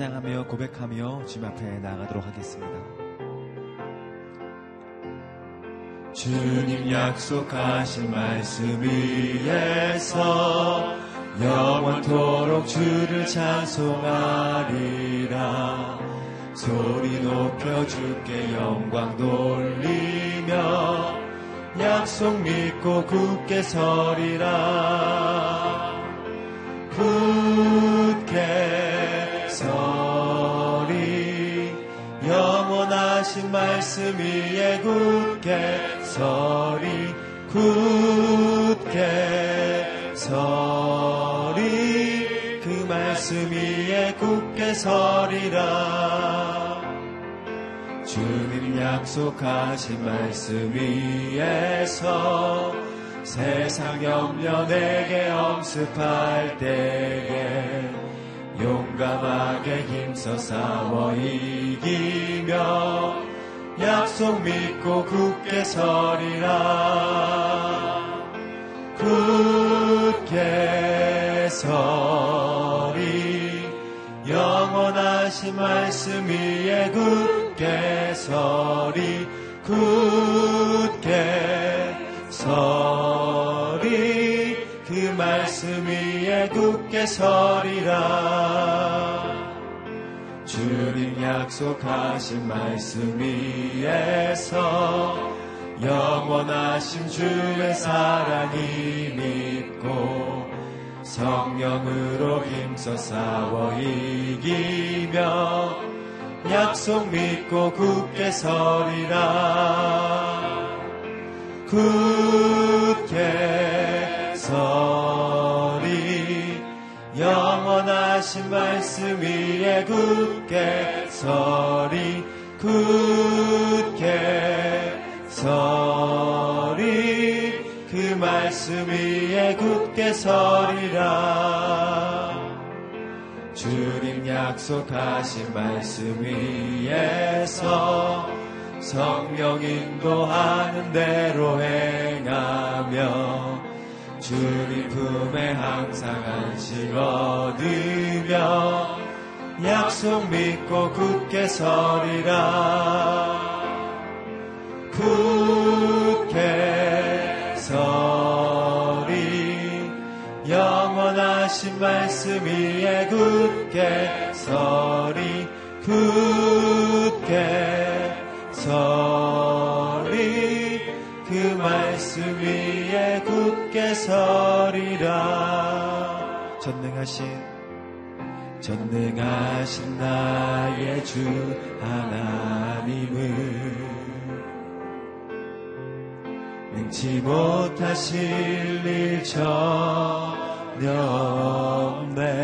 찬양하며 고백하며 주님 앞에 나아가도록 하겠습니다. 주님 약속하신 말씀 위에서 영원토록 주를 찬송하리라 소리 높여 주께 영광 돌리며 약속 믿고 굳게 서리라 굳게 하신 말씀 위에 굳게 서리 굳게 서리. 그 말씀 위에 굳게 서리라. 주님 약속하신 말씀 위에서 세상 염려 내게 엄습할 때에 용감하게 힘써 싸워 이기며 약속 믿고 굳게 서리라. 굳게 서리. 영원하신 말씀 위에 굳게 서리. 굳게 서리. 그 말씀 위에 굳게 서리라. 주님 약속하신 말씀 위에서 영원하신 주의 사랑이 믿고 성령으로 힘써 싸워 이기며 약속 믿고 굳게 서리라. 굳게 영원 하신 말씀 위에 굳게 서리 굳게 서리. 그 말씀 위에 굳게 서리라. 주님 약속하신 말씀 위에서 성령 인도하는 대로 행하며 주님 품에 항상 안식 얻으며 약속 믿고 굳게 서리라. 굳게 서리. 영원하신 말씀 위에 굳게 서리. 굳게 서리. 그 말씀 위에 굳게 서리라. 전능하신 전능하신 나의 주 하나님을 능치 못하실 일 전혀 없네.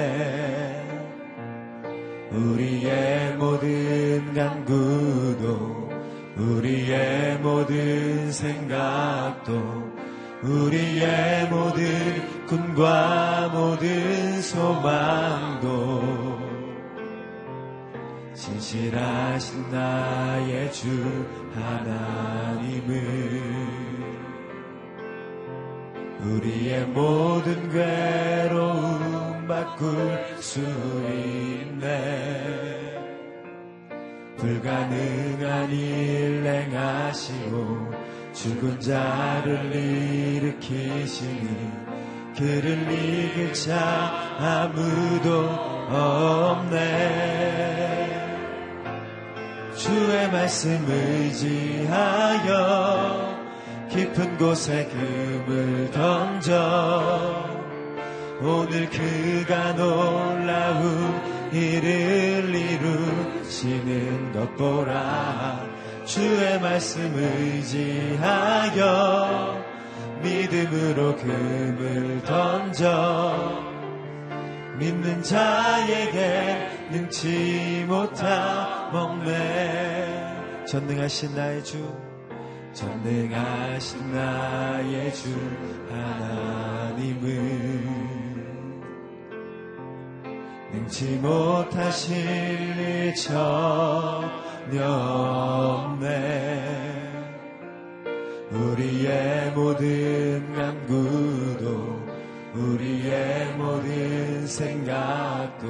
우리의 모든 간구도 우리의 모든 생각도 우리의 모든 꿈과 모든 소망도 신실하신 나의 주 하나님을 우리의 모든 괴로움 바꿀 수 있네. 불가능한 일 행하시고 죽은 자를 일으키시니 그를 이길 자 아무도 없네. 주의 말씀 의지하여 깊은 곳에 금을 던져 오늘 그가 놀라운 일을 이루시는 것 보라 주의 말씀 의지하여 믿음으로 금을 던져 믿는 자에게 능치 못하 먹네. 전능하신 나의 주 전능하신 나의 주 하나님을 능치 못하실 일전 혀 없네. 우리의 모든 간구도 우리의 모든 생각도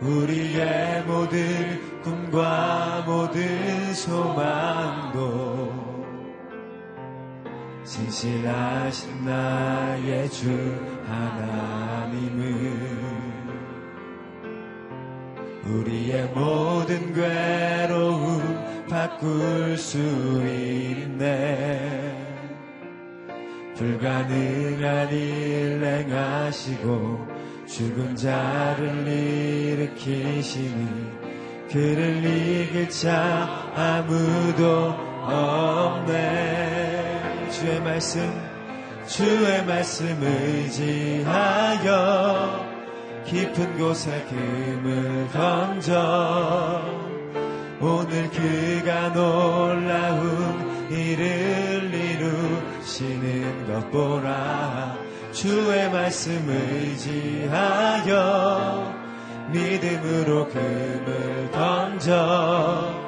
우리의 모든 꿈과 모든 소망도 신실하신 나의 주 하나님은 우리의 모든 괴로움 바꿀 수 있네. 불가능한 일 행하시고 죽은 자를 일으키시니 그를 이길 자 아무도 없네. 주의 말씀 주의 말씀 의지하여 깊은 곳에 금을 던져 오늘 그가 놀라운 일을 이루시는 것 보라 주의 말씀 의지하여 믿음으로 금을 던져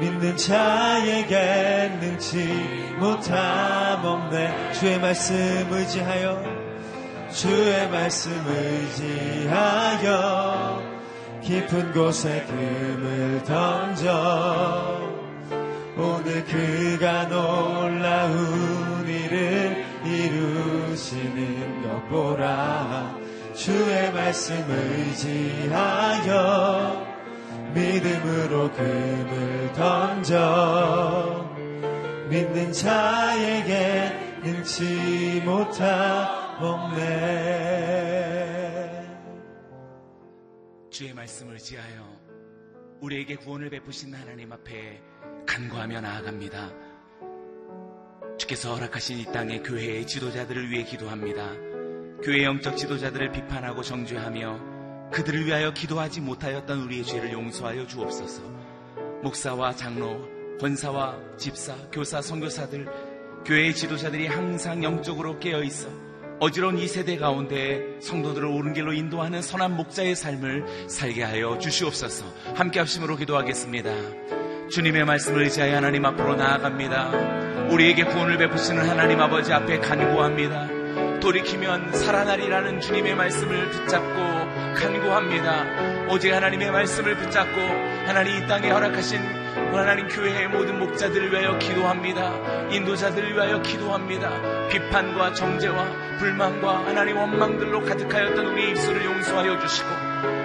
믿는 자에게 능치 못함 없네 주의 말씀 의지하여 주의 말씀 의지하여 깊은 곳에 금을 던져 오늘 그가 놀라운 일을 이루시는 것 보라 주의 말씀 의지하여 믿음으로 금을 던져 믿는 자에게 능치 못하 먹네 주의 말씀을 지하여 우리에게 구원을 베푸신 하나님 앞에 간구하며 나아갑니다. 주께서 허락하신 이 땅의 교회의 지도자들을 위해 기도합니다. 교회 영적 지도자들을 비판하고 정죄하며 그들을 위하여 기도하지 못하였던 우리의 죄를 용서하여 주옵소서. 목사와 장로, 권사와 집사, 교사, 선교사들, 교회의 지도자들이 항상 영적으로 깨어 있어 어지러운 이 세대 가운데 성도들을 옳은 길로 인도하는 선한 목자의 삶을 살게 하여 주시옵소서. 함께 합심으로 기도하겠습니다. 주님의 말씀을 의지하여 하나님 앞으로 나아갑니다. 우리에게 구원을 베푸시는 하나님 아버지 앞에 간구합니다. 돌이키면 살아나리라는 주님의 말씀을 붙잡고 간구합니다. 오직 하나님의 말씀을 붙잡고 하나님 이 땅에 허락하신 하나님 교회의 모든 목자들을 위하여 기도합니다. 인도자들을 위하여 기도합니다. 비판과 정죄와 불만과 하나님 원망들로 가득하였던 우리의 입술을 용서하여 주시고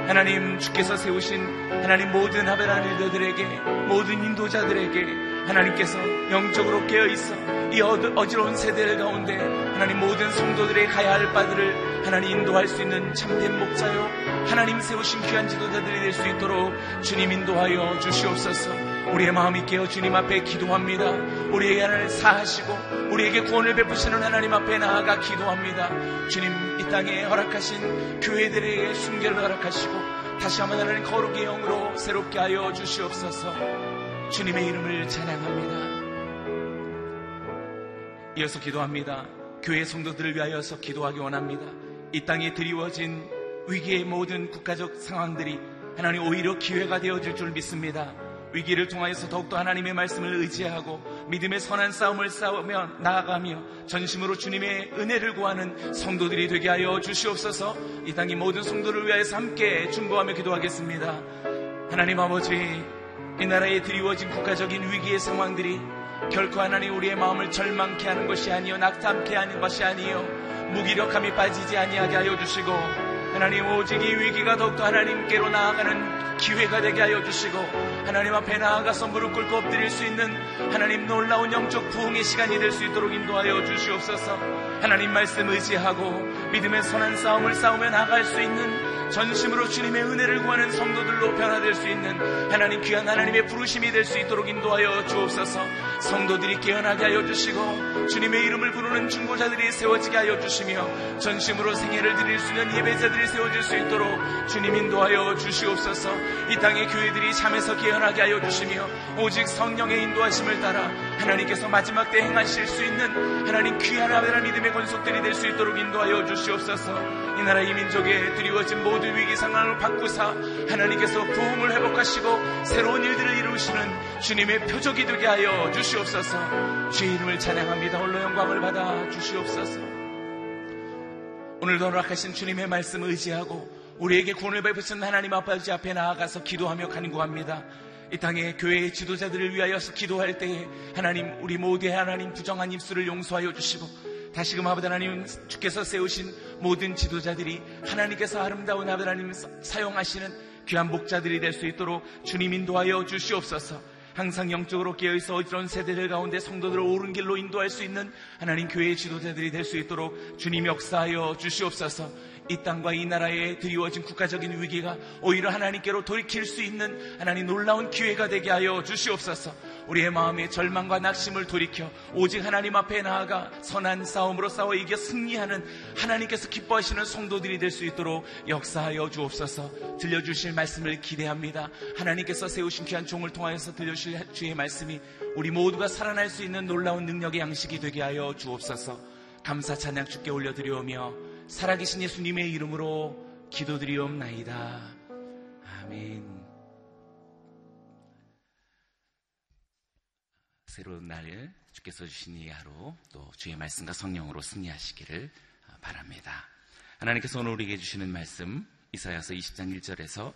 하나님 주께서 세우신 하나님 모든 하베란 일들에게 모든 인도자들에게 하나님께서 영적으로 깨어 있어 이 어지러운 세대 가운데 하나님 모든 성도들의 가야 할 바들을 하나님 인도할 수 있는 참된 목자요 하나님 세우신 귀한 지도자들이 될 수 있도록 주님 인도하여 주시옵소서. 우리의 마음이 깨어 주님 앞에 기도합니다. 우리에게 하나님 사하시고 우리에게 구원을 베푸시는 하나님 앞에 나아가 기도합니다. 주님 이 땅에 허락하신 교회들에게 순결을 허락하시고 다시 한번 하나님 거룩의 영으로 새롭게 하여 주시옵소서. 주님의 이름을 찬양합니다. 이어서 기도합니다. 교회 성도들을 위하여서 기도하기 원합니다. 이 땅에 드리워진 위기의 모든 국가적 상황들이 하나님 오히려 기회가 되어질 줄 믿습니다. 위기를 통하여서 더욱더 하나님의 말씀을 의지하고 믿음의 선한 싸움을 싸우며 나아가며 전심으로 주님의 은혜를 구하는 성도들이 되게 하여 주시옵소서 이 땅의 모든 성도를 위하여서 함께 중보하며 기도하겠습니다. 하나님 아버지 이 나라에 드리워진 국가적인 위기의 상황들이 결코 하나님 우리의 마음을 절망케 하는 것이 아니요 낙담케 하는 것이 아니요 무기력함이 빠지지 아니하게 하여 주시고 하나님 오직 이 위기가 더욱더 하나님께로 나아가는 기회가 되게 하여 주시고 하나님 앞에 나아가서 무릎 꿇고 엎드릴 수 있는 하나님 놀라운 영적 부흥의 시간이 될 수 있도록 인도하여 주시옵소서. 하나님 말씀 의지하고 믿음의 선한 싸움을 싸우며 나아갈 수 있는 전심으로 주님의 은혜를 구하는 성도들로 변화될 수 있는 하나님 귀한 하나님의 부르심이 될 수 있도록 인도하여 주옵소서. 성도들이 깨어나게 하여 주시고 주님의 이름을 부르는 중보자들이 세워지게 하여 주시며 전심으로 생애를 드릴 수 있는 예배자들이 세워질 수 있도록 주님 인도하여 주시옵소서. 이 땅의 교회들이 잠에서 깨어나게 하여 주시며 오직 성령의 인도하심을 따라 하나님께서 마지막 때 행하실 수 있는 하나님 귀한 아베라 믿음의 권속들이 될 수 있도록 인도하여 주시옵소서 이 나라 이 민족에 드리워진 모든 위기 상황을 바꾸사 하나님께서 부흥을 회복하시고 새로운 일들을 이루시는 주님의 표적이 되게 하여 주시옵소서. 주의 이름을 찬양합니다. 홀로 영광을 받아 주시옵소서. 오늘도 허락하신 주님의 말씀 의지하고 우리에게 구원을 베푸신 하나님 아버지 앞에 나아가서 기도하며 간구합니다. 이 땅에 교회의 지도자들을 위하여서 기도할 때에 하나님 우리 모두의 하나님 부정한 입술을 용서하여 주시고 다시금 아버지 하나님 주께서 세우신 모든 지도자들이 하나님께서 아름다운 아버지 하나님 사용하시는 귀한 목자들이 될 수 있도록 주님 인도하여 주시옵소서. 항상 영적으로 깨어있어 어지러운 세대들 가운데 성도들을 옳은 길로 인도할 수 있는 하나님 교회의 지도자들이 될 수 있도록 주님 역사하여 주시옵소서. 이 땅과 이 나라에 드리워진 국가적인 위기가 오히려 하나님께로 돌이킬 수 있는 하나님 놀라운 기회가 되게 하여 주시옵소서. 우리의 마음에 절망과 낙심을 돌이켜 오직 하나님 앞에 나아가 선한 싸움으로 싸워 이겨 승리하는 하나님께서 기뻐하시는 성도들이 될 수 있도록 역사하여 주옵소서. 들려주실 말씀을 기대합니다. 하나님께서 세우신 귀한 종을 통하여서 들려주실 주의 말씀이 우리 모두가 살아날 수 있는 놀라운 능력의 양식이 되게 하여 주옵소서. 감사 찬양 주께 올려드리오며 살아계신 예수님의 이름으로 기도드리옵나이다. 아멘. 새로운 날 주께서 주신 이 하루 또 주의 말씀과 성령으로 승리하시기를 바랍니다. 하나님께서 오늘 우리에게 주시는 말씀 이사야서 20장 1절에서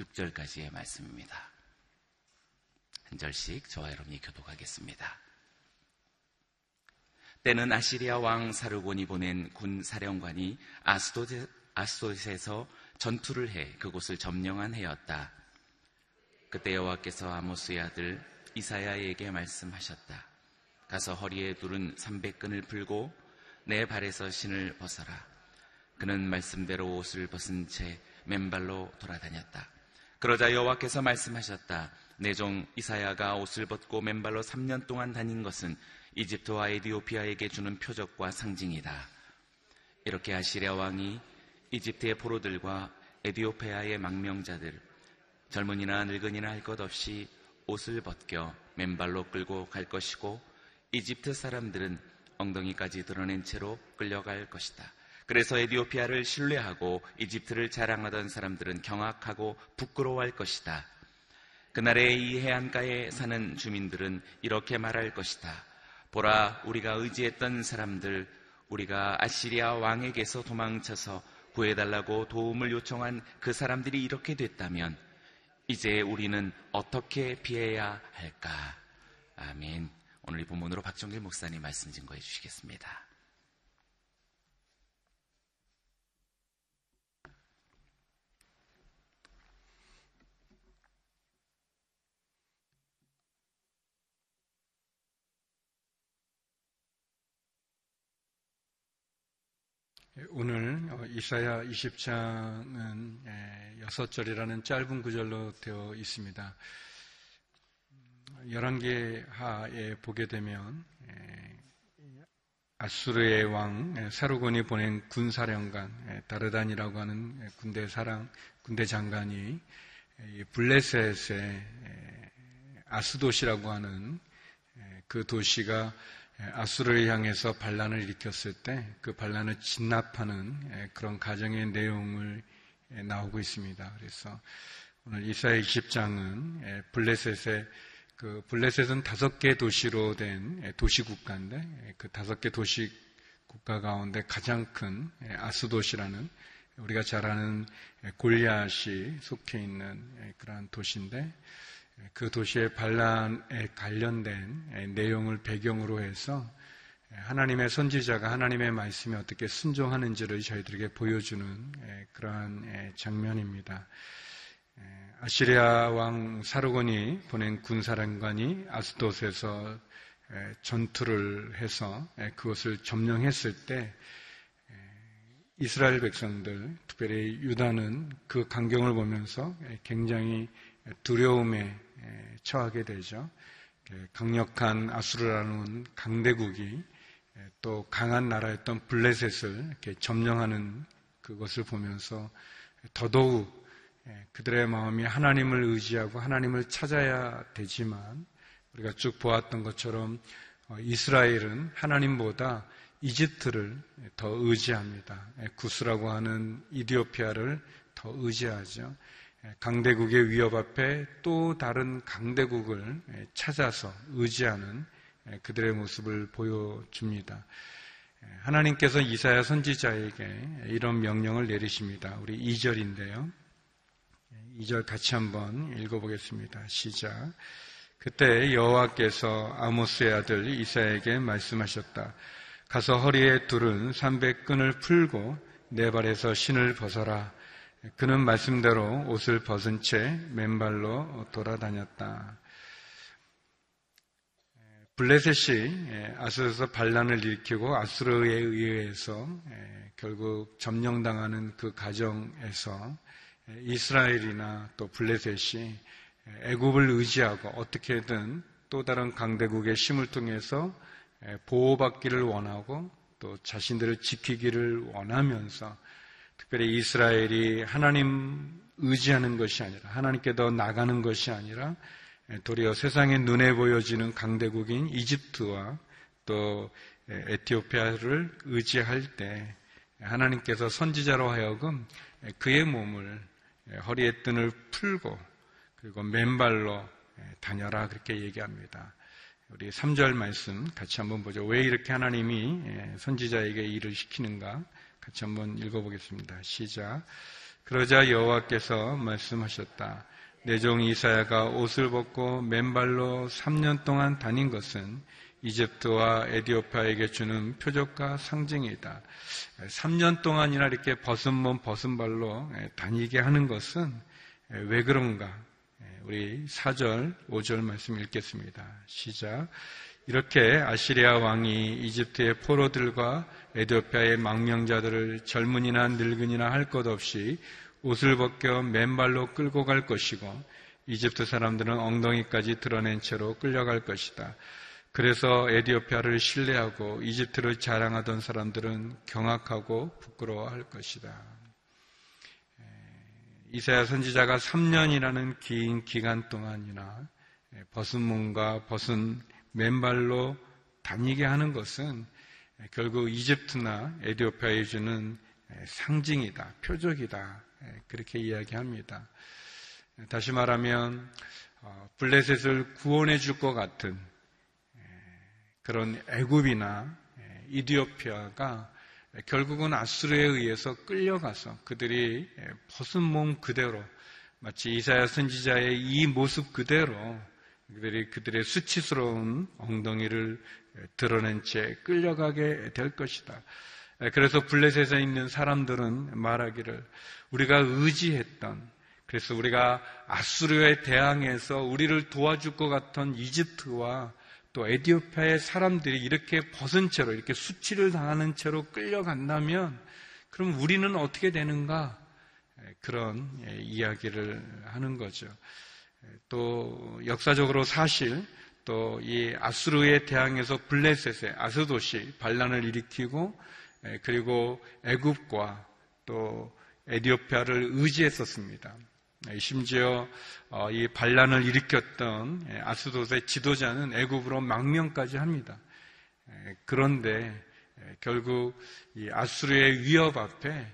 6절까지의 말씀입니다. 한 절씩 저와 여러분이 교독하겠습니다. 때는 아시리아 왕 사르곤이 보낸 군 사령관이 아스도에서 전투를 해 그곳을 점령한 해였다. 그때 여호와께서 아모스의 아들 이사야에게 말씀하셨다. 가서 허리에 두른 300끈을 풀고 내 발에서 신을 벗어라. 그는 말씀대로 옷을 벗은 채 맨발로 돌아다녔다. 그러자 여호와께서 말씀하셨다. 내 종 이사야가 옷을 벗고 맨발로 3년 동안 다닌 것은 이집트와 에디오피아에게 주는 표적과 상징이다. 이렇게 아시리아 왕이 이집트의 포로들과 에디오피아의 망명자들, 젊은이나 늙은이나 할 것 없이 옷을 벗겨 맨발로 끌고 갈 것이고 이집트 사람들은 엉덩이까지 드러낸 채로 끌려갈 것이다. 그래서 에디오피아를 신뢰하고 이집트를 자랑하던 사람들은 경악하고 부끄러워할 것이다. 그날의 이 해안가에 사는 주민들은 이렇게 말할 것이다. 보라, 우리가 의지했던 사람들, 우리가 아시리아 왕에게서 도망쳐서 구해달라고 도움을 요청한 그 사람들이 이렇게 됐다면, 이제 우리는 어떻게 피해야 할까? 아멘. 오늘 이 본문으로 박정길 목사님 말씀 증거해 주시겠습니다. 오늘 어, 이사야 20장은 6절이라는 짧은 구절로 되어 있습니다. 11개 하에 보게 되면 아수르의 왕 사르곤이 보낸 군사령관 다르단이라고 하는 군대 사랑 군대 장관이 블레셋의 아스도시라고 하는 그 도시가 예, 아수르를 향해서 반란을 일으켰을 때 그 반란을 진압하는 예, 그런 가정의 내용을 예, 나오고 있습니다. 그래서 오늘 이사의 20장은 블레셋의 그 블레셋은 다섯 개 도시로 된 도시 국가인데 그 다섯 개 도시 국가 가운데 가장 큰 아수 도시라는 우리가 잘 아는 골리앗이 속해 있는 그러한 도시인데 그 도시의 반란에 관련된 내용을 배경으로 해서 하나님의 선지자가 하나님의 말씀에 어떻게 순종하는지를 저희들에게 보여주는 그러한 장면입니다. 아시리아 왕 사르곤이 보낸 군사령관이 아스돗에서 전투를 해서 그것을 점령했을 때 이스라엘 백성들, 특별히 유다는 그 광경을 보면서 굉장히 두려움에 처하게 되죠. 강력한 아수르라는 강대국이 또 강한 나라였던 블레셋을 점령하는 그것을 보면서 더더욱 그들의 마음이 하나님을 의지하고 하나님을 찾아야 되지만 우리가 쭉 보았던 것처럼 어, 이스라엘은 하나님보다 이집트를 더 의지합니다. 구스라고 하는 이디오피아를 더 의지하죠. 강대국의 위협 앞에 또 다른 강대국을 찾아서 의지하는 그들의 모습을 보여줍니다. 하나님께서 이사야 선지자에게 이런 명령을 내리십니다. 우리 2절인데요. 2절 같이 한번 읽어보겠습니다. 시작. 그때 여호와께서 아모스의 아들 이사에게 말씀하셨다. 가서 허리에 두른 300끈을 풀고 내 발에서 신을 벗어라. 그는 말씀대로 옷을 벗은 채 맨발로 돌아다녔다. 블레셋이 예, 아수에서 반란을 일으키고 아수르에 의해서 예, 결국 점령당하는 그 가정에서 예, 이스라엘이나 또 블레셋이 애굽을 의지하고 어떻게든 또 다른 강대국의 힘을 통해서 보호받기를 원하고 또 자신들을 지키기를 원하면서 특별히 이스라엘이 하나님 의지하는 것이 아니라 하나님께 더 나가는 것이 아니라 도리어 세상에 눈에 보여지는 강대국인 이집트와 또 에티오피아를 의지할 때 하나님께서 선지자로 하여금 그의 몸을 허리에 끈을 풀고 그리고 맨발로 다녀라 그렇게 얘기합니다. 우리 3절 말씀 같이 한번 보죠. 왜 이렇게 하나님이 선지자에게 일을 시키는가? 같이 한번 읽어보겠습니다. 시작. 그러자 여호와께서 말씀하셨다. 내 종 이사야가 옷을 벗고 맨발로 3년 동안 다닌 것은 이집트와 에디오파에게 주는 표적과 상징이다. 3년 동안이나 이렇게 벗은 몸, 벗은 발로 다니게 하는 것은 왜 그런가? 우리 4절, 5절 말씀 읽겠습니다. 시작. 이렇게 아시리아 왕이 이집트의 포로들과 에디오피아의 망명자들을 젊은이나 늙은이나 할 것 없이 옷을 벗겨 맨발로 끌고 갈 것이고 이집트 사람들은 엉덩이까지 드러낸 채로 끌려갈 것이다. 그래서 에디오피아를 신뢰하고 이집트를 자랑하던 사람들은 경악하고 부끄러워할 것이다. 이사야 선지자가 3년이라는 긴 기간 동안이나 벗은 몸과 벗은 맨발로 다니게 하는 것은 결국 이집트나 에디오피아에 주는 상징이다, 표적이다, 예, 그렇게 이야기합니다. 다시 말하면 어, 블레셋을 구원해 줄 것 같은 예, 그런 애굽이나 예, 이디오피아가 결국은 아수르에 의해서 끌려가서 그들이 벗은 몸 그대로 마치 이사야 선지자의 이 모습 그대로 그들이 그들의 수치스러운 엉덩이를 드러낸 채 끌려가게 될 것이다. 그래서 블레셋에 있는 사람들은 말하기를 우리가 의지했던 그래서 우리가 아수르에 대항해서 우리를 도와줄 것 같은 이집트와 또 에디오피아의 사람들이 이렇게 벗은 채로 이렇게 수치를 당하는 채로 끌려간다면 그럼 우리는 어떻게 되는가? 그런 예, 이야기를 하는 거죠. 또 역사적으로 사실 또 이 아수르에 대항해서 블레셋의 아스도시 반란을 일으키고 그리고 애굽과 또 에디오피아를 의지했었습니다. 심지어 어, 이 반란을 일으켰던 아스도스의 지도자는 애굽으로 망명까지 합니다. 그런데 결국 이 아수르의 위협 앞에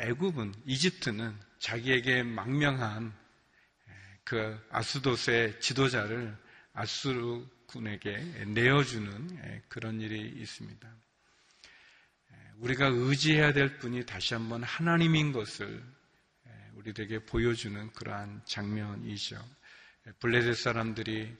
애굽은 이집트는 자기에게 망명한 그 아수도스의 지도자를 아수르 군에게 내어주는 그런 일이 있습니다. 우리가 의지해야 될 분이 다시 한번 하나님인 것을 우리들에게 보여주는 그러한 장면이죠. 블레셋 사람들이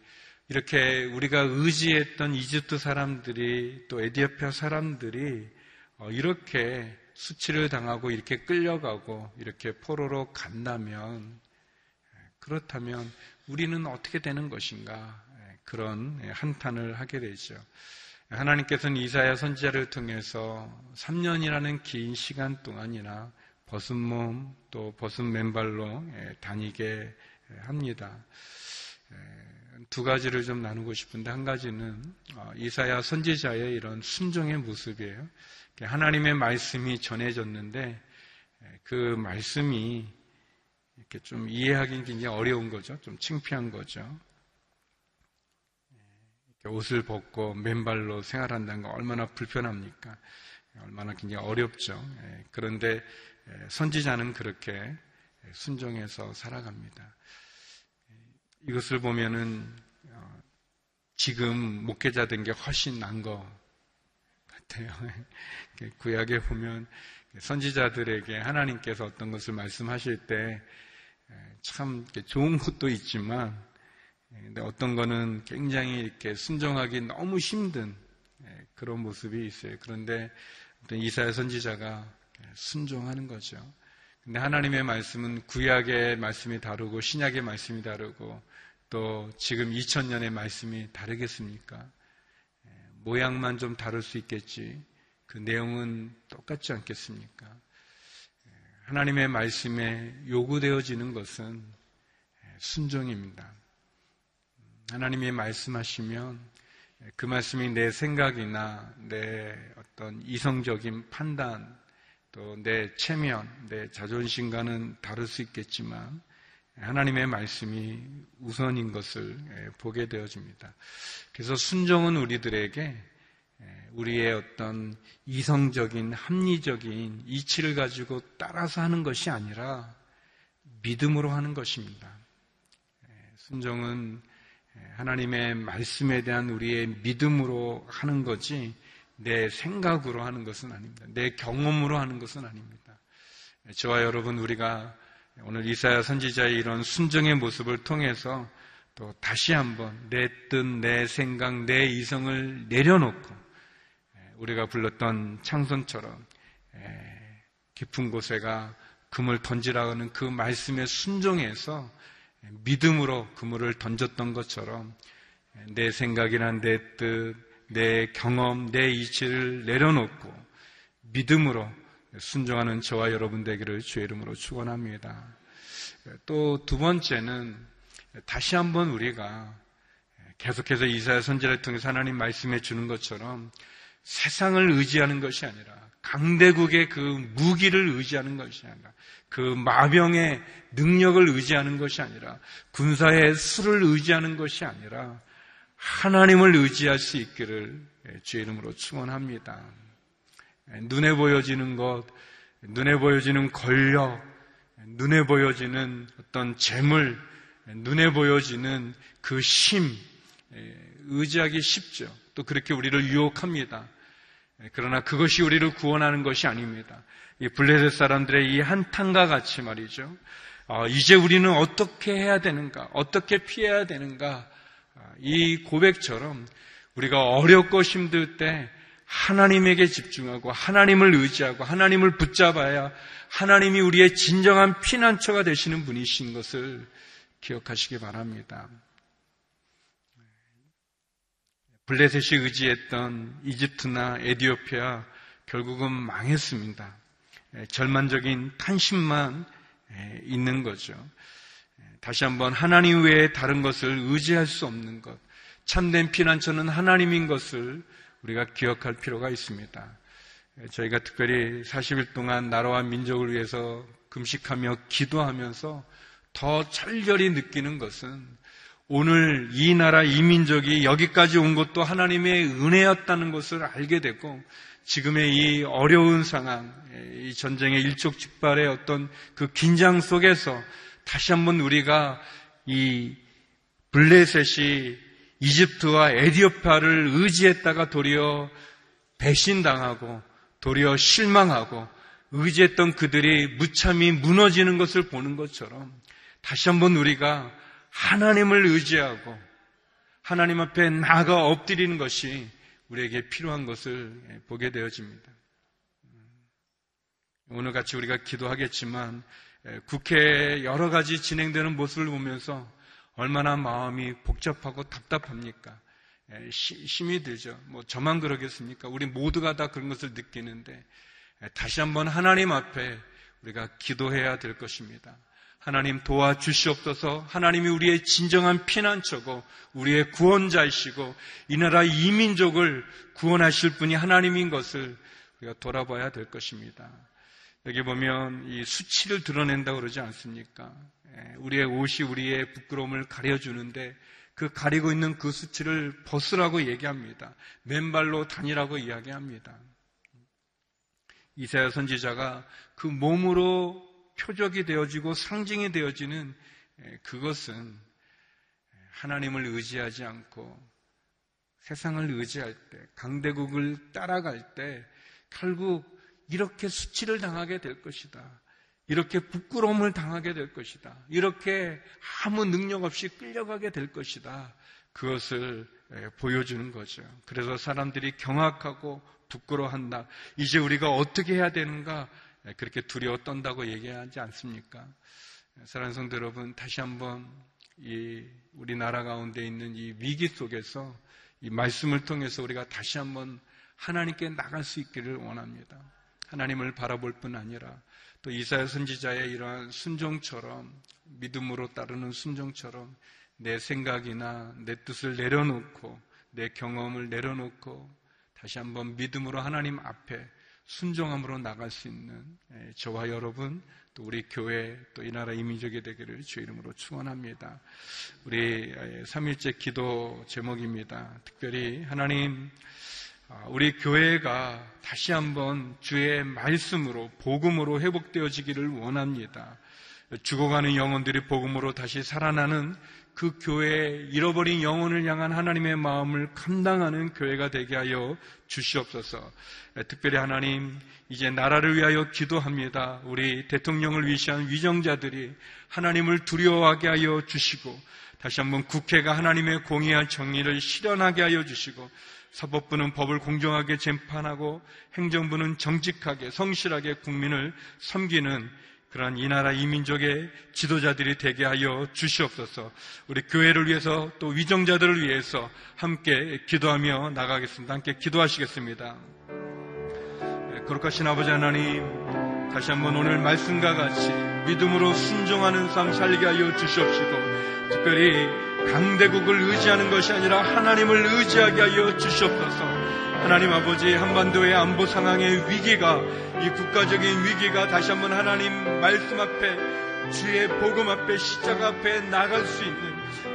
이렇게 우리가 의지했던 이집트 사람들이 또 에디오피아 사람들이 어, 이렇게 수치를 당하고 이렇게 끌려가고 이렇게 포로로 간다면 그렇다면 우리는 어떻게 되는 것인가 그런 한탄을 하게 되죠. 하나님께서는 이사야 선지자를 통해서 3년이라는 긴 시간 동안이나 벗은 몸 또 벗은 맨발로 예, 다니게 합니다. 예, 두 가지를 좀 나누고 싶은데 한 가지는 어, 이사야 선지자의 이런 순종의 모습이에요. 하나님의 말씀이 전해졌는데 예, 그 말씀이 이렇게 좀 이해하기 굉장히 어려운 거죠. 좀 창피한 거죠. 옷을 벗고 맨발로 생활한다는 거 얼마나 불편합니까? 얼마나 굉장히 어렵죠. 예, 그런데 예, 선지자는 그렇게 순종해서 살아갑니다. 이것을 보면은 어, 지금 목회자 된 게 훨씬 난것 같아요. 구약에 보면 선지자들에게 하나님께서 어떤 것을 말씀하실 때 참 좋은 것도 있지만 어떤 거는 굉장히 이렇게 순종하기 너무 힘든 그런 모습이 있어요. 그런데 이사야 선지자가 순종하는 거죠. 근데 하나님의 말씀은 구약의 말씀이 다르고 신약의 말씀이 다르고 또 지금 2000년의 말씀이 다르겠습니까? 모양만 좀 다를 수 있겠지. 그 내용은 똑같지 않겠습니까? 하나님의 말씀에 요구되어지는 것은 순종입니다. 하나님이 말씀하시면 그 말씀이 내 생각이나 내 어떤 이성적인 판단 또 내 체면, 내 자존심과는 다를 수 있겠지만 하나님의 말씀이 우선인 것을 예, 보게 되어집니다. 그래서 순종은 우리들에게 예, 우리의 어떤 이성적인 합리적인 이치를 가지고 따라서 하는 것이 아니라 믿음으로 하는 것입니다. 예, 순종은 하나님의 말씀에 대한 우리의 믿음으로 하는 거지 내 생각으로 하는 것은 아닙니다. 내 경험으로 하는 것은 아닙니다. 저와 여러분 우리가 오늘 이사야 선지자의 이런 순정의 모습을 통해서 또 다시 한번 내 뜻, 내 생각, 내 이성을 내려놓고 우리가 불렀던 창선처럼 깊은 곳에가 금을 던지라 하는 그 말씀에 순종해서 믿음으로 그물을 던졌던 것처럼 내 생각이나 내 뜻, 내 경험, 내 이치를 내려놓고 믿음으로 순종하는 저와 여러분 되기를 주의 이름으로 축원합니다. 또 두 번째는 다시 한번 우리가 계속해서 이사야 선지를 통해서 하나님 말씀해 주는 것처럼 세상을 의지하는 것이 아니라 강대국의 그 무기를 의지하는 것이 아니라 그 마병의 능력을 의지하는 것이 아니라 군사의 수를 의지하는 것이 아니라 하나님을 의지할 수 있기를 주의 이름으로 축원합니다. 눈에 보여지는 것, 눈에 보여지는 권력, 눈에 보여지는 어떤 재물, 눈에 보여지는 그 힘, 의지하기 쉽죠. 또 그렇게 우리를 유혹합니다. 그러나 그것이 우리를 구원하는 것이 아닙니다. 이 블레셋 사람들의 이 한탄과 같이 말이죠. 어, 이제 우리는 어떻게 해야 되는가? 어떻게 피해야 되는가? 이 고백처럼 우리가 어렵고 힘들 때 하나님에게 집중하고 하나님을 의지하고 하나님을 붙잡아야 하나님이 우리의 진정한 피난처가 되시는 분이신 것을 기억하시기 바랍니다. 블레셋이 의지했던 이집트나 에디오피아 결국은 망했습니다. 절만적인 탄심만 있는 거죠. 다시 한번 하나님 외에 다른 것을 의지할 수 없는 것, 참된 피난처는 하나님인 것을 우리가 기억할 필요가 있습니다. 저희가 특별히 40일 동안 나라와 민족을 위해서 금식하며 기도하면서 더 철저히 느끼는 것은 오늘 이 나라 이 민족이 여기까지 온 것도 하나님의 은혜였다는 것을 알게 되고 지금의 이 어려운 상황, 이 전쟁의 일촉즉발의 어떤 그 긴장 속에서 다시 한번 우리가 이 블레셋이 이집트와 에디오파를 의지했다가 도리어 배신당하고 도리어 실망하고 의지했던 그들이 무참히 무너지는 것을 보는 것처럼 다시 한번 우리가 하나님을 의지하고 하나님 앞에 나가 엎드리는 것이 우리에게 필요한 것을 보게 되어집니다. 오늘 같이 우리가 기도하겠지만 국회에 여러 가지 진행되는 모습을 보면서 얼마나 마음이 복잡하고 답답합니까? 힘이 들죠. 뭐 저만 그러겠습니까? 우리 모두가 다 그런 것을 느끼는데 다시 한번 하나님 앞에 우리가 기도해야 될 것입니다. 하나님 도와주시옵소서 하나님이 우리의 진정한 피난처고 우리의 구원자이시고 이 나라 이민족을 구원하실 분이 하나님인 것을 우리가 돌아봐야 될 것입니다. 여기 보면 이 수치를 드러낸다고 그러지 않습니까? 예, 우리의 옷이 우리의 부끄러움을 가려주는데 그 가리고 있는 그 수치를 벗으라고 얘기합니다. 맨발로 다니라고 이야기합니다. 이사야 선지자가 그 몸으로 표적이 되어지고 상징이 되어지는 예, 그것은 하나님을 의지하지 않고 세상을 의지할 때, 강대국을 따라갈 때 결국 이렇게 수치를 당하게 될 것이다. 이렇게 부끄러움을 당하게 될 것이다. 이렇게 아무 능력 없이 끌려가게 될 것이다. 그것을 보여주는 거죠. 그래서 사람들이 경악하고 부끄러워한다. 이제 우리가 어떻게 해야 되는가? 그렇게 두려워 떤다고 얘기하지 않습니까? 사랑하는 성도 여러분, 다시 한번 이 우리나라 가운데 있는 이 위기 속에서 이 말씀을 통해서 우리가 다시 한번 하나님께 나갈 수 있기를 원합니다. 하나님을 바라볼 뿐 아니라 또 이사야 선지자의 이러한 순종처럼 믿음으로 따르는 순종처럼 내 생각이나 내 뜻을 내려놓고 내 경험을 내려놓고 다시 한번 믿음으로 하나님 앞에 순종함으로 나갈 수 있는 예, 저와 여러분 또 우리 교회 또 이 나라 이민족이 되기를 주 이름으로 축원합니다. 우리 3일째 예, 기도 제목입니다. 특별히 하나님 아, 우리 교회가 다시 한번 주의 말씀으로 복음으로 회복되어지기를 원합니다. 죽어가는 영혼들이 복음으로 다시 살아나는 그 교회의 잃어버린 영혼을 향한 하나님의 마음을 감당하는 교회가 되게 하여 주시옵소서. 특별히 하나님, 이제 나라를 위하여 기도합니다. 우리 대통령을 위시한 위정자들이 하나님을 두려워하게 하여 주시고, 다시 한번 국회가 하나님의 공의와 정의를 실현하게 하여 주시고, 사법부는 법을 공정하게 재판하고 행정부는 정직하게 성실하게 국민을 섬기는 그러한 이 나라 이민족의 지도자들이 되게 하여 주시옵소서. 우리 교회를 위해서 또 위정자들을 위해서 함께 기도하며 나가겠습니다. 함께 기도하시겠습니다. 네, 거룩하신 아버지 하나님, 다시 한번 오늘 말씀과 같이 믿음으로 순종하는 삶 살게 하여 주시옵시고, 특별히 강대국을 의지하는 것이 아니라 하나님을 의지하게 하여 주시옵소서. 하나님 아버지 한반도의 안보 상황의 위기가 이 국가적인 위기가 다시 한번 하나님 말씀 앞에 주의 복음 앞에 십자가 앞에 나갈 수 있는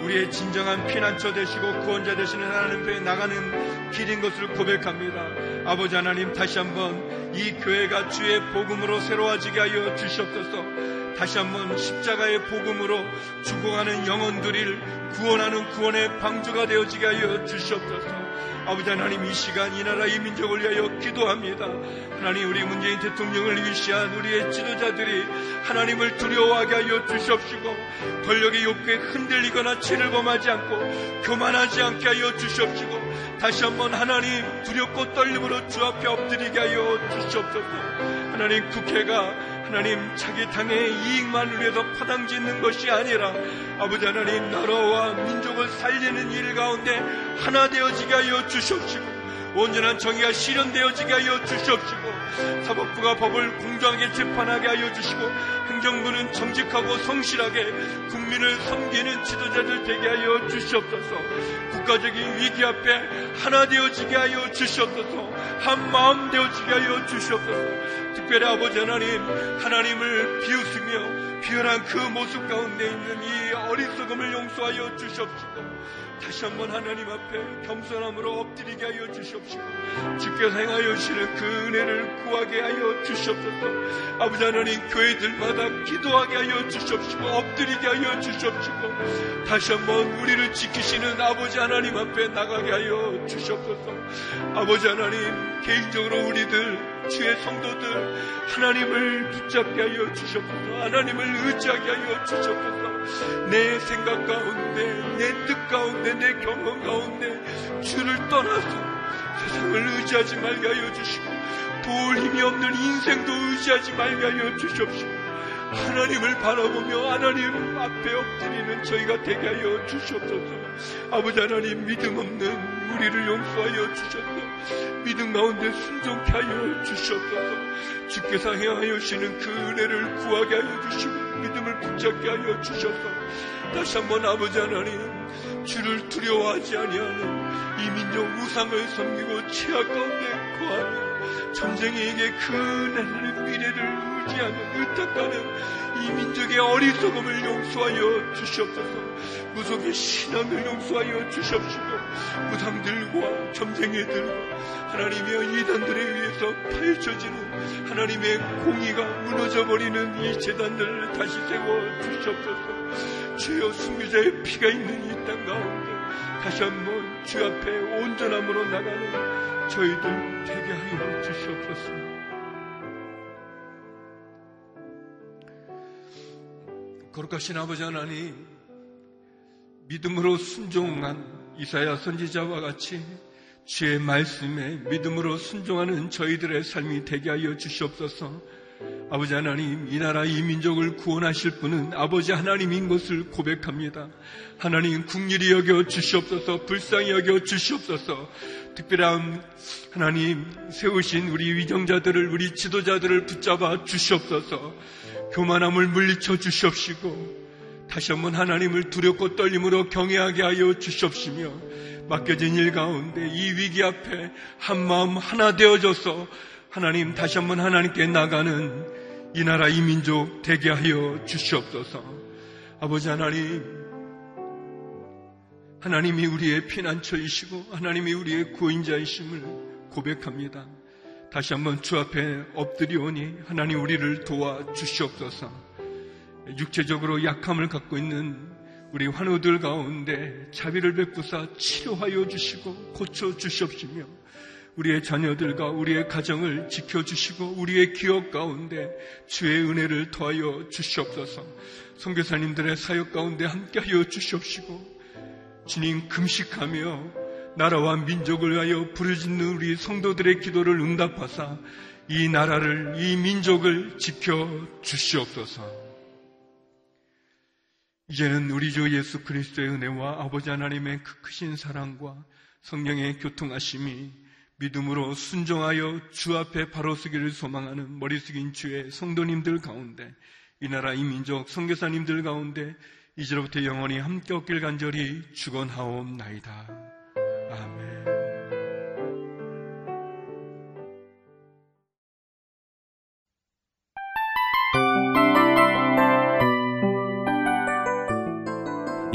우리의 진정한 피난처 되시고 구원자 되시는 하나님 앞에 나가는 길인 것을 고백합니다. 아버지 하나님 다시 한번 이 교회가 주의 복음으로 새로워지게 하여 주시옵소서. 다시 한번 십자가의 복음으로 죽어가는 영혼들을 구원하는 구원의 방주가 되어지게 하여 주시옵소서. 아버지 하나님 이 시간 이 나라 이 민족을 위하여 기도합니다. 하나님 우리 문재인 대통령을 위시한 우리의 지도자들이 하나님을 두려워하게 하여 주시옵시고 권력의 욕구에 흔들리거나 죄를 범하지 않고 교만하지 않게 하여 주시옵시고 다시 한번 하나님 두렵고 떨림으로 주 앞에 엎드리게 하여 주시옵소서 하나님 국회가 하나님 자기 당의 이익만을 위해서 파당 짓는 것이 아니라 아버지 하나님 나라와 민족을 살리는 일 가운데 하나 되어지게 하여 주시옵시고 온전한 정의가 실현되어지게 하여 주시옵시고 사법부가 법을 공정하게 재판하게 하여 주시고 행정부는 정직하고 성실하게 국민을 섬기는 지도자들 되게 하여 주시옵소서. 국가적인 위기 앞에 하나 되어지게 하여 주시옵소서. 한 마음 되어지게 하여 주시옵소서. 특별히 아버지 하나님 하나님을 비웃으며 비열한 그 모습 가운데 있는 이 어리석음을 용서하여 주시옵시고 다시 한번 하나님 앞에 겸손함으로 엎드리게 하여 주시옵시고 주께서 행하여 주시는 그 은혜를 구하게 하여 주시옵소서. 아버지 하나님 교회들마다 기도하게 하여 주시옵시고 엎드리게 하여 주시옵시고 다시 한번 우리를 지키시는 아버지 하나님 앞에 나가게 하여 주시옵소서. 아버지 하나님 개인적으로 우리들 주의 성도들 하나님을 붙잡게 하여 주시옵소서. 하나님을 의지하게 하여 주시옵소서 내 생각 가운데 내 뜻 가운데 내 경험 가운데 주를 떠나서 세상을 의지하지 말게 하여 주시고 도울 힘이 없는 인생도 의지하지 말게 하여 주시옵시고 하나님을 바라보며 하나님 앞에 엎드리는 저희가 되게 하여 주시옵소서. 아버지 하나님 믿음 없는 우리를 용서하여 주셨소 믿음 가운데 순종케 하여 주시옵소서. 주께서 행하여 주시는 그 은혜를 구하게 하여 주시고 믿음을 붙잡게 하여 주셔서 다시 한번 아버지 하나님 주를 두려워하지 아니하는 이 민족 우상을 섬기고 취약 가운데 거하며 전쟁에게 그 나라의 미래를 의지하는 의탁하는 이 민족의 어리석음을 용서하여 주시옵소서. 무속의 신앙을 용서하여 주시옵시고 무상들과 점쟁이들과 하나님의 이단들에 의해서 파헤쳐지는 하나님의 공의가 무너져버리는 이 재단들을 다시 세워 주시옵소서 주여 승리자의 피가 있는 이 땅 가운데 다시 한번 주 앞에 온전함으로 나가는 저희들 되게 하여 주시옵소서. 거룩하신 아버지 하나님, 믿음으로 순종한 이사야 선지자와 같이 주의 말씀에 믿음으로 순종하는 저희들의 삶이 되게 하여 주시옵소서. 아버지 하나님, 이 나라 이 민족을 구원하실 분은 아버지 하나님인 것을 고백합니다. 하나님 국률이 여겨 주시옵소서, 불쌍히 여겨 주시옵소서. 특별한 하나님 세우신 우리 위정자들을 우리 지도자들을 붙잡아 주시옵소서. 교만함을 물리쳐 주시옵시고 다시 한번 하나님을 두렵고 떨림으로 경외하게 하여 주시옵시며 맡겨진 일 가운데 이 위기 앞에 한 마음 하나 되어져서 하나님 다시 한번 하나님께 나가는 이 나라 이 민족 되게 하여 주시옵소서. 아버지 하나님, 하나님이 우리의 피난처이시고 하나님이 우리의 구인자이심을 고백합니다. 다시 한번 주 앞에 엎드리오니 하나님 우리를 도와 주시옵소서. 육체적으로 약함을 갖고 있는 우리 환우들 가운데 자비를 베푸사 치료하여 주시고 고쳐 주시옵시며 우리의 자녀들과 우리의 가정을 지켜주시고 우리의 기업 가운데 주의 은혜를 더하여 주시옵소서. 선교사님들의 사역 가운데 함께하여 주시옵시고 주님 금식하며 나라와 민족을 위하여 부르짖는 우리 성도들의 기도를 응답하사 이 나라를 이 민족을 지켜 주시옵소서. 이제는 우리 주 예수 그리스도의 은혜와 아버지 하나님의 그 크신 사랑과 성령의 교통하심이 믿음으로 순종하여 주 앞에 바로 서기를 소망하는 머리 숙인 주의 성도님들 가운데 이 나라 이 민족 성교사님들 가운데 이제로부터 영원히 함께 없길 간절히 축원하옵나이다. 아멘.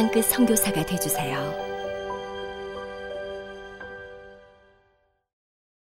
땅끝 성교사가 되주세요.